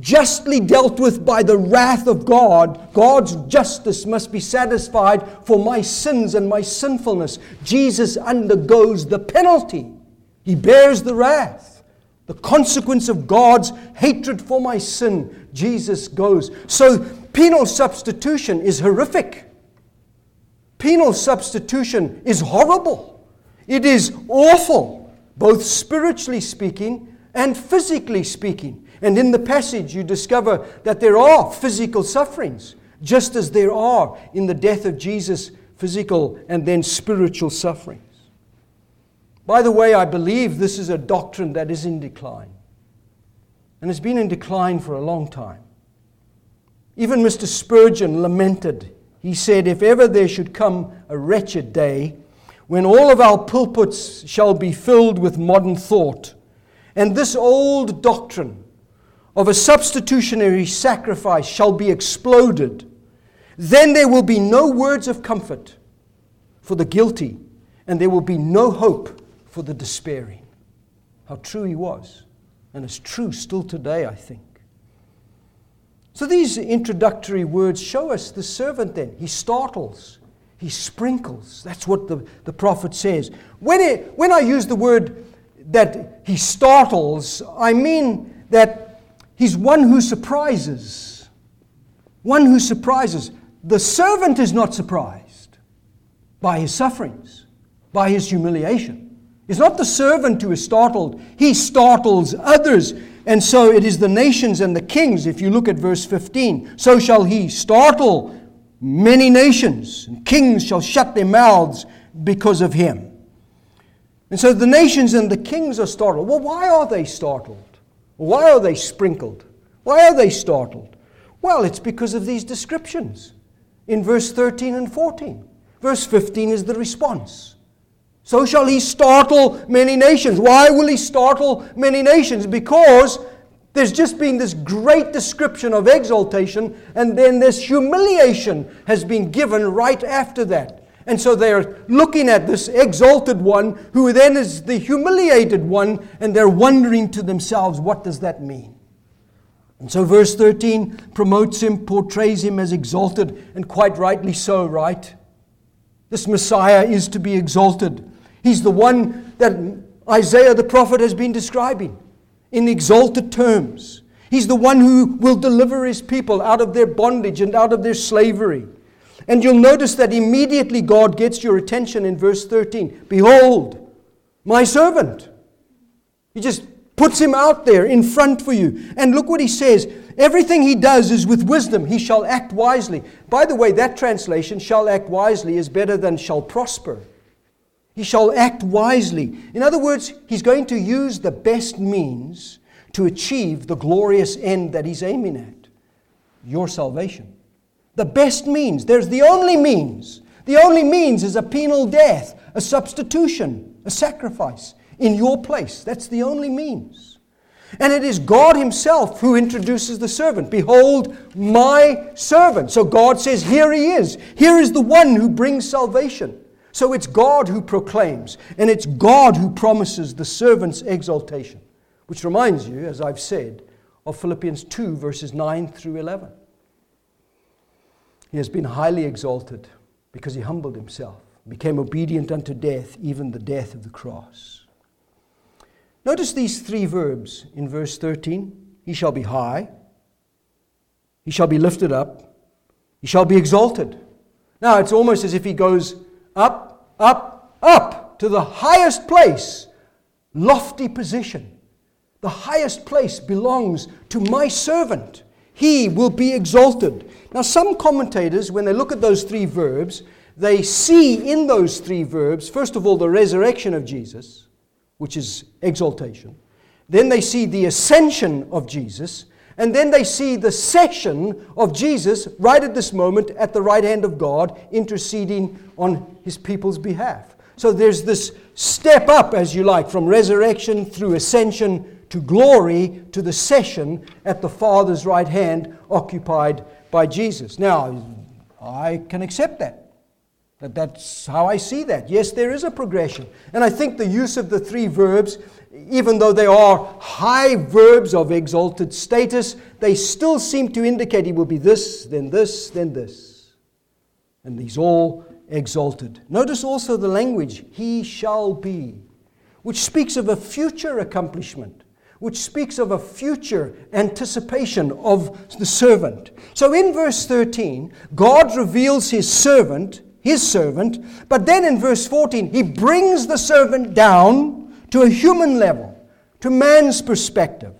justly dealt with by the wrath of God. God's justice must be satisfied for my sins and my sinfulness. Jesus undergoes the penalty, He bears the wrath. The consequence of God's hatred for my sin, Jesus goes. So, penal substitution is horrific. Penal substitution is horrible. It is awful, both spiritually speaking and physically speaking. And in the passage, you discover that there are physical sufferings, just as there are in the death of Jesus, physical and then spiritual sufferings. By the way, I believe this is a doctrine that is in decline. And it's been in decline for a long time. Even Mr. Spurgeon lamented. He said, If ever there should come a wretched day when all of our pulpits shall be filled with modern thought, and this old doctrine of a substitutionary sacrifice shall be exploded, then there will be no words of comfort for the guilty, and there will be no hope for the despairing. How true he was. And it's true still today, I think. So these introductory words show us the servant then. He startles, he sprinkles. That's what the, the prophet says. When, it, when I use the word that he startles, I mean that he's one who surprises. One who surprises. The servant is not surprised by his sufferings, by his humiliation. It's not the servant who is startled, he startles others. And so it is the nations and the kings, if you look at verse 15. So shall he startle many nations, and kings shall shut their mouths because of him. And so the nations and the kings are startled. Well, why are they startled? Why are they sprinkled? Why are they startled? Well, it's because of these descriptions in verse 13 and 14. Verse 15 is the response. So shall he startle many nations. Why will he startle many nations? Because there's just been this great description of exaltation, and then this humiliation has been given right after that. And so they're looking at this exalted one, who then is the humiliated one, and they're wondering to themselves, what does that mean? And so verse 13 promotes him, portrays him as exalted, and quite rightly so, right? This Messiah is to be exalted. He's the one that Isaiah the prophet has been describing in exalted terms. He's the one who will deliver his people out of their bondage and out of their slavery. And you'll notice that immediately God gets your attention in verse 13. Behold, my servant. He just puts him out there in front for you. And look what he says. Everything he does is with wisdom. He shall act wisely. By the way, that translation, shall act wisely, is better than shall prosper. He shall act wisely. In other words, he's going to use the best means to achieve the glorious end that he's aiming at your salvation. The best means. There's the only means. The only means is a penal death, a substitution, a sacrifice in your place. That's the only means. And it is God Himself who introduces the servant. Behold, my servant. So God says, Here He is. Here is the one who brings salvation. So it's God who proclaims, and it's God who promises the servant's exaltation, which reminds you, as I've said, of Philippians 2, verses 9 through 11. He has been highly exalted because he humbled himself, became obedient unto death, even the death of the cross. Notice these three verbs in verse 13 He shall be high, he shall be lifted up, he shall be exalted. Now it's almost as if he goes up, up, up to the highest place, lofty position. The highest place belongs to my servant. He will be exalted. Now, some commentators, when they look at those three verbs, they see in those three verbs, first of all, the resurrection of Jesus, which is exaltation. Then they see the ascension of Jesus. And then they see the session of Jesus right at this moment at the right hand of God, interceding on his people's behalf. So there's this step up, as you like, from resurrection through ascension to glory to the session at the Father's right hand, occupied by Jesus. Now, I can accept that. That that's how I see that. Yes, there is a progression. And I think the use of the three verbs, even though they are high verbs of exalted status, they still seem to indicate he will be this, then this, then this. And these all exalted. Notice also the language, he shall be, which speaks of a future accomplishment which speaks of a future anticipation of the servant. So in verse 13, God reveals his servant, his servant, but then in verse 14, he brings the servant down to a human level, to man's perspective.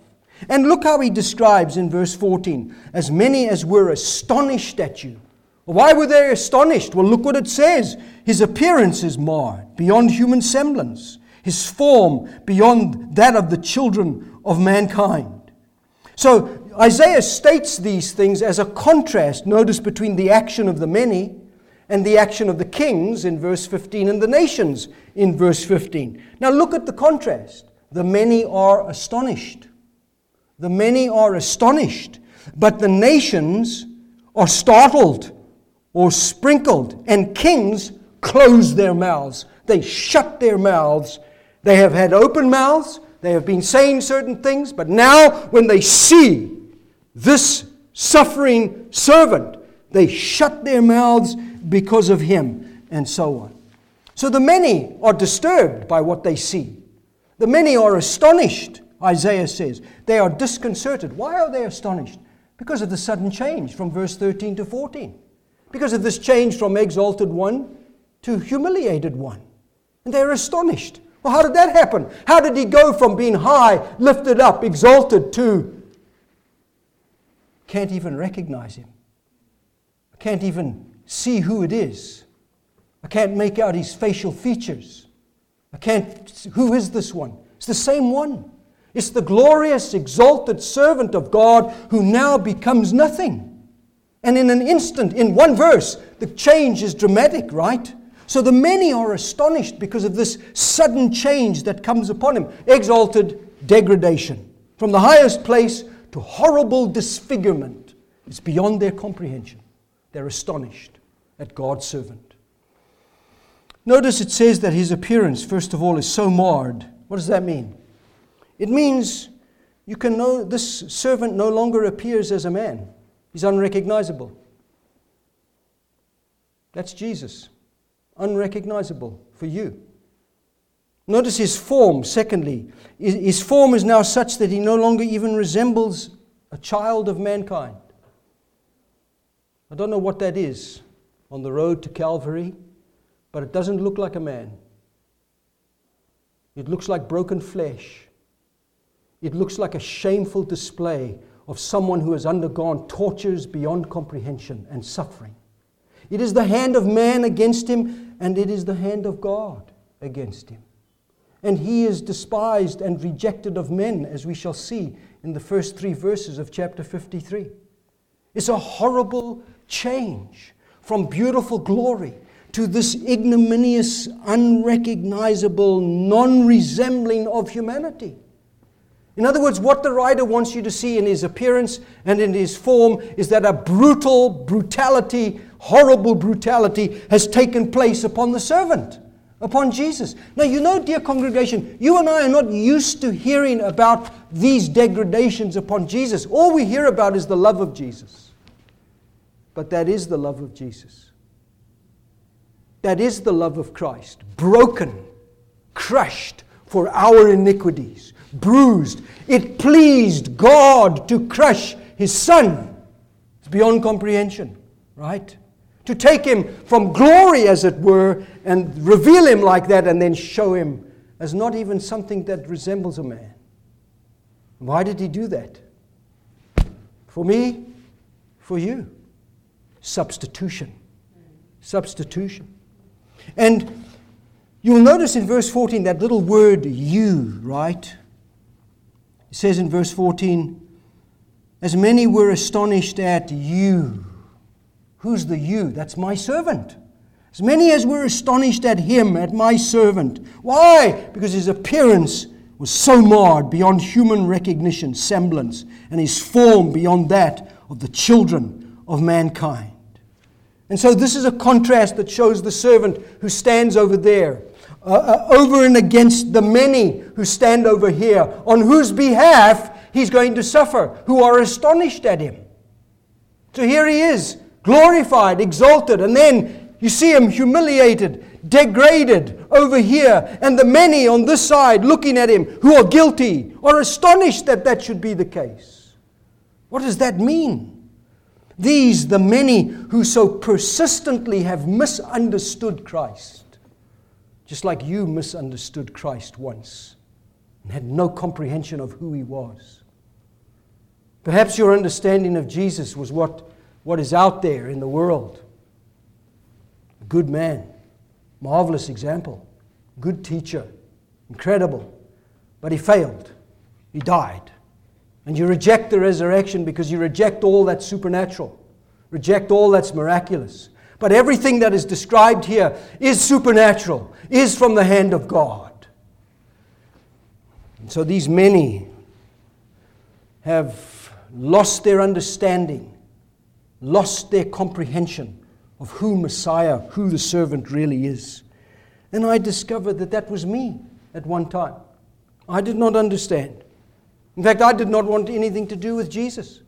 And look how he describes in verse 14 as many as were astonished at you. Why were they astonished? Well, look what it says. His appearance is marred beyond human semblance his form beyond that of the children of mankind. So Isaiah states these things as a contrast, notice, between the action of the many and the action of the kings in verse 15 and the nations in verse 15. Now look at the contrast. The many are astonished. The many are astonished, but the nations are startled or sprinkled, and kings close their mouths. They shut their mouths they have had open mouths, they have been saying certain things, but now when they see this suffering servant, they shut their mouths because of him, and so on. So the many are disturbed by what they see. The many are astonished, Isaiah says. They are disconcerted. Why are they astonished? Because of the sudden change from verse 13 to 14. Because of this change from exalted one to humiliated one. And they're astonished. Well, how did that happen? How did he go from being high, lifted up, exalted to can't even recognize him? I can't even see who it is. I can't make out his facial features. I can't, who is this one? It's the same one. It's the glorious, exalted servant of God who now becomes nothing. And in an instant, in one verse, the change is dramatic, right? So the many are astonished because of this sudden change that comes upon him exalted degradation. From the highest place to horrible disfigurement. It's beyond their comprehension. They're astonished at God's servant. Notice it says that his appearance, first of all, is so marred. What does that mean? It means you can know this servant no longer appears as a man, he's unrecognizable. That's Jesus unrecognizable for you. Notice his form, secondly. His form is now such that he no longer even resembles a child of mankind. I don't know what that is on the road to Calvary, but it doesn't look like a man. It looks like broken flesh. It looks like a shameful display of someone who has undergone tortures beyond comprehension and suffering. It is the hand of man against him, and it is the hand of God against him. And he is despised and rejected of men, as we shall see in the first three verses of chapter 53. It's a horrible change from beautiful glory to this ignominious, unrecognizable, non resembling of humanity. In other words, what the writer wants you to see in his appearance and in his form is that a brutal brutality, horrible brutality, has taken place upon the servant, upon Jesus. Now, you know, dear congregation, you and I are not used to hearing about these degradations upon Jesus. All we hear about is the love of Jesus. but that is the love of Jesus. That is the love of Christ, broken, crushed for our iniquities, bruised. It pleased God to crush his Son. It's beyond comprehension, right? To take him from glory, as it were, and reveal him like that, and then show him as not even something that resembles a man. Why did he do that? For me, for you. Substitution. Substitution. And you'll notice in verse 14 that little word you, right? It says in verse 14, as many were astonished at you. Who's the you? That's my servant. As many as were astonished at him, at my servant. Why? Because his appearance was so marred beyond human recognition, semblance, and his form beyond that of the children of mankind. And so, this is a contrast that shows the servant who stands over there, uh, uh, over and against the many who stand over here, on whose behalf he's going to suffer, who are astonished at him. So, here he is, glorified, exalted, and then you see him humiliated, degraded over here, and the many on this side looking at him who are guilty are astonished that that should be the case. What does that mean? These, the many who so persistently have misunderstood Christ, just like you misunderstood Christ once and had no comprehension of who he was. Perhaps your understanding of Jesus was what, what is out there in the world. A good man, marvelous example, good teacher, incredible, but he failed. He died. And you reject the resurrection because you reject all that's supernatural, reject all that's miraculous. But everything that is described here is supernatural, is from the hand of God. And so these many have lost their understanding, lost their comprehension of who Messiah, who the servant really is. And I discovered that that was me at one time. I did not understand. In fact, I did not want anything to do with Jesus.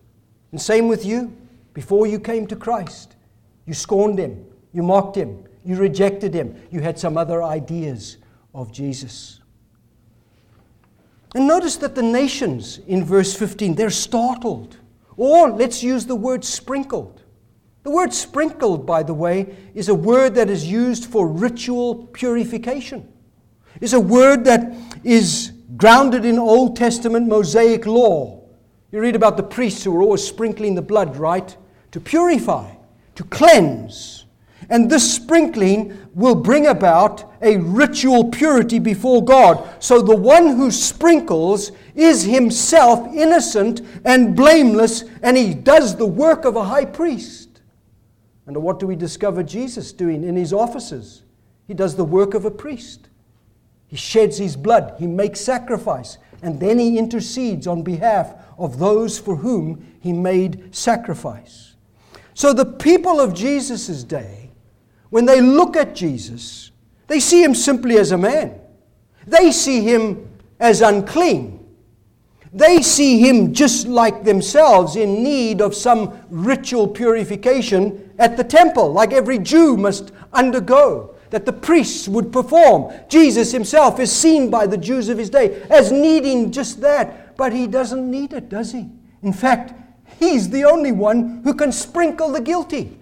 And same with you. Before you came to Christ, you scorned him, you mocked him, you rejected him, you had some other ideas of Jesus. And notice that the nations in verse 15, they're startled. Or let's use the word sprinkled. The word sprinkled, by the way, is a word that is used for ritual purification. It's a word that is grounded in Old Testament Mosaic law. You read about the priests who were always sprinkling the blood, right? To purify, to cleanse. And this sprinkling will bring about a ritual purity before God. So the one who sprinkles is himself innocent and blameless, and he does the work of a high priest. And what do we discover Jesus doing in his offices? He does the work of a priest. He sheds his blood, he makes sacrifice, and then he intercedes on behalf of those for whom he made sacrifice. So the people of Jesus' day, when they look at Jesus, they see him simply as a man. They see him as unclean. They see him just like themselves in need of some ritual purification at the temple, like every Jew must undergo that the priests would perform. Jesus himself is seen by the Jews of his day as needing just that, but he doesn't need it, does he? In fact, he's the only one who can sprinkle the guilty.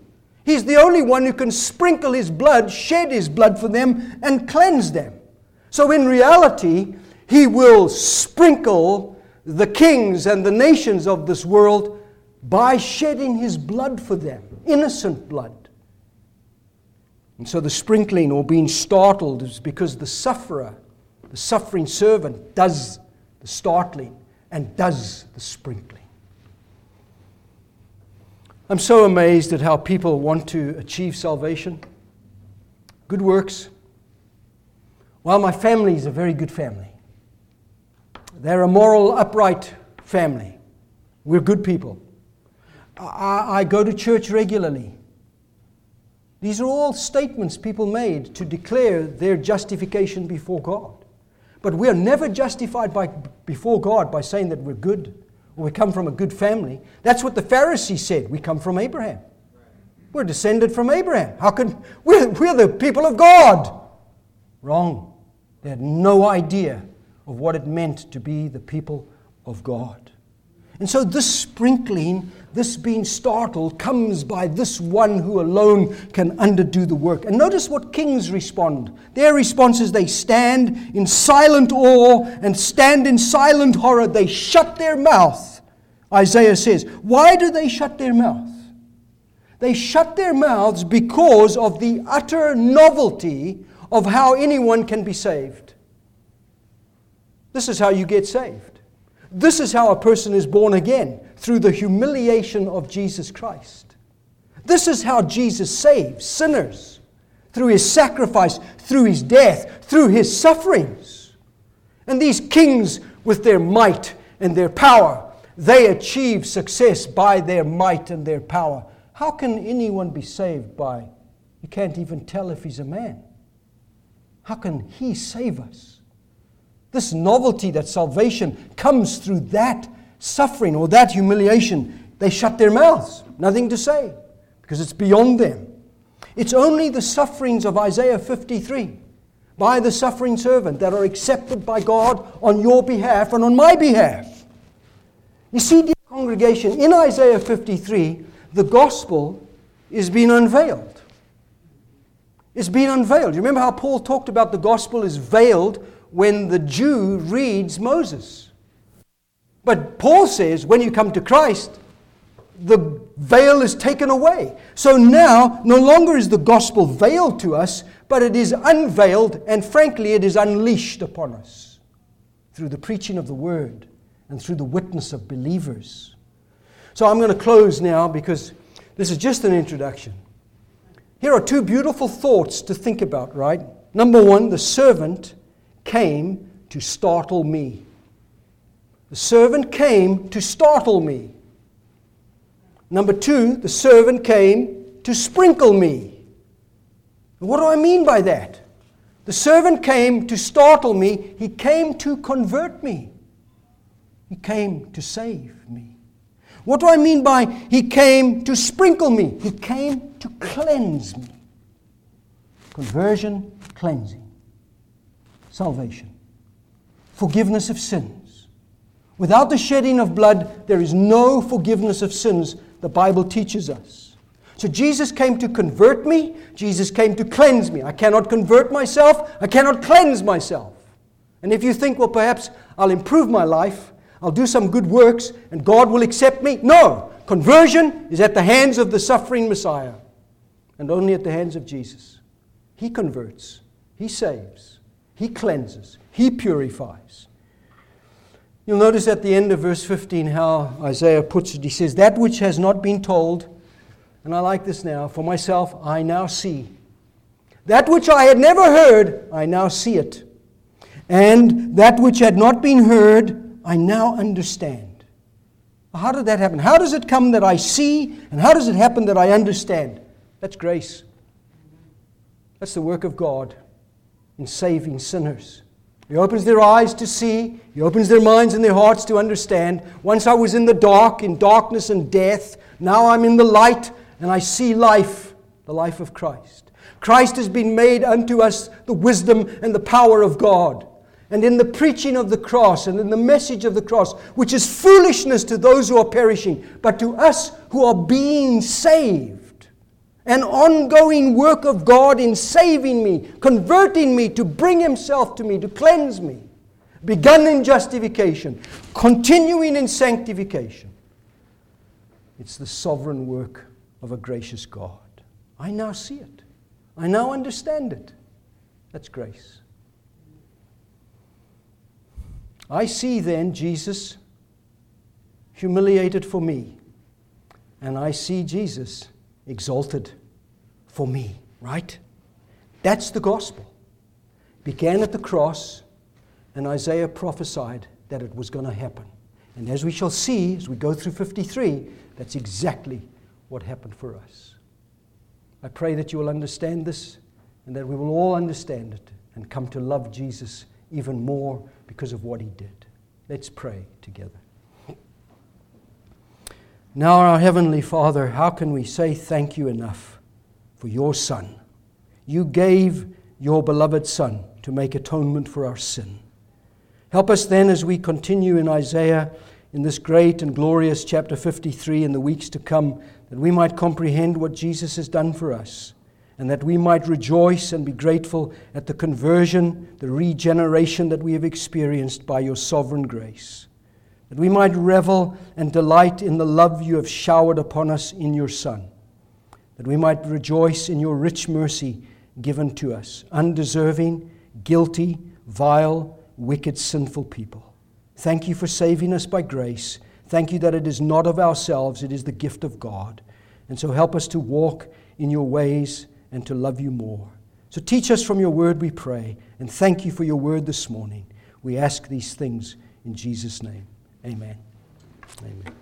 He's the only one who can sprinkle his blood, shed his blood for them, and cleanse them. So, in reality, he will sprinkle the kings and the nations of this world by shedding his blood for them, innocent blood. And so the sprinkling or being startled is because the sufferer, the suffering servant, does the startling and does the sprinkling. I'm so amazed at how people want to achieve salvation. Good works. Well, my family is a very good family. They're a moral, upright family. We're good people. I, I go to church regularly. These are all statements people made to declare their justification before God. But we are never justified by, before God by saying that we're good we come from a good family. That's what the Pharisees said. We come from Abraham. We're descended from Abraham. How can we're, we're the people of God? Wrong. They had no idea of what it meant to be the people of God. And so this sprinkling, this being startled, comes by this one who alone can underdo the work. And notice what kings respond. Their response is they stand in silent awe and stand in silent horror. They shut their mouth. Isaiah says, Why do they shut their mouth? They shut their mouths because of the utter novelty of how anyone can be saved. This is how you get saved. This is how a person is born again through the humiliation of Jesus Christ. This is how Jesus saves sinners through his sacrifice, through his death, through his sufferings. And these kings, with their might and their power, they achieve success by their might and their power. How can anyone be saved by? You can't even tell if he's a man. How can he save us? This novelty that salvation comes through that suffering or that humiliation, they shut their mouths, nothing to say, because it's beyond them. It's only the sufferings of Isaiah 53 by the suffering servant that are accepted by God on your behalf and on my behalf. You see, dear congregation, in Isaiah 53, the gospel is being unveiled. It's being unveiled. You remember how Paul talked about the gospel is veiled when the Jew reads Moses. But Paul says when you come to Christ, the veil is taken away. So now, no longer is the gospel veiled to us, but it is unveiled, and frankly, it is unleashed upon us through the preaching of the word and through the witness of believers. So I'm going to close now because this is just an introduction. Here are two beautiful thoughts to think about, right? Number one, the servant came to startle me. The servant came to startle me. Number two, the servant came to sprinkle me. What do I mean by that? The servant came to startle me, he came to convert me, he came to save me. What do I mean by he came to sprinkle me? He came to cleanse me. Conversion, cleansing, salvation, forgiveness of sins. Without the shedding of blood, there is no forgiveness of sins, the Bible teaches us. So Jesus came to convert me, Jesus came to cleanse me. I cannot convert myself, I cannot cleanse myself. And if you think, well, perhaps I'll improve my life, I'll do some good works and God will accept me. No, conversion is at the hands of the suffering Messiah and only at the hands of Jesus. He converts, He saves, He cleanses, He purifies. You'll notice at the end of verse 15 how Isaiah puts it. He says, That which has not been told, and I like this now, for myself, I now see. That which I had never heard, I now see it. And that which had not been heard, I now understand. How did that happen? How does it come that I see, and how does it happen that I understand? That's grace. That's the work of God in saving sinners. He opens their eyes to see, He opens their minds and their hearts to understand. Once I was in the dark, in darkness and death. Now I'm in the light, and I see life, the life of Christ. Christ has been made unto us the wisdom and the power of God and in the preaching of the cross and in the message of the cross, which is foolishness to those who are perishing, but to us who are being saved. An ongoing work of God in saving me, converting me to bring Himself to me, to cleanse me. Begun in justification, continuing in sanctification. It's the sovereign work of a gracious God. I now see it. I now understand it. That's grace. I see then Jesus humiliated for me, and I see Jesus exalted for me, right? That's the gospel. Began at the cross, and Isaiah prophesied that it was going to happen. And as we shall see as we go through 53, that's exactly what happened for us. I pray that you will understand this and that we will all understand it and come to love Jesus even more because of what he did. Let's pray together. Now, our Heavenly Father, how can we say thank you enough for your Son? You gave your beloved Son to make atonement for our sin. Help us then as we continue in Isaiah in this great and glorious chapter 53 in the weeks to come, that we might comprehend what Jesus has done for us, and that we might rejoice and be grateful at the conversion, the regeneration that we have experienced by your sovereign grace. That we might revel and delight in the love you have showered upon us in your Son. That we might rejoice in your rich mercy given to us, undeserving, guilty, vile, wicked, sinful people. Thank you for saving us by grace. Thank you that it is not of ourselves, it is the gift of God. And so help us to walk in your ways and to love you more. So teach us from your word, we pray. And thank you for your word this morning. We ask these things in Jesus' name. Amen. Amen.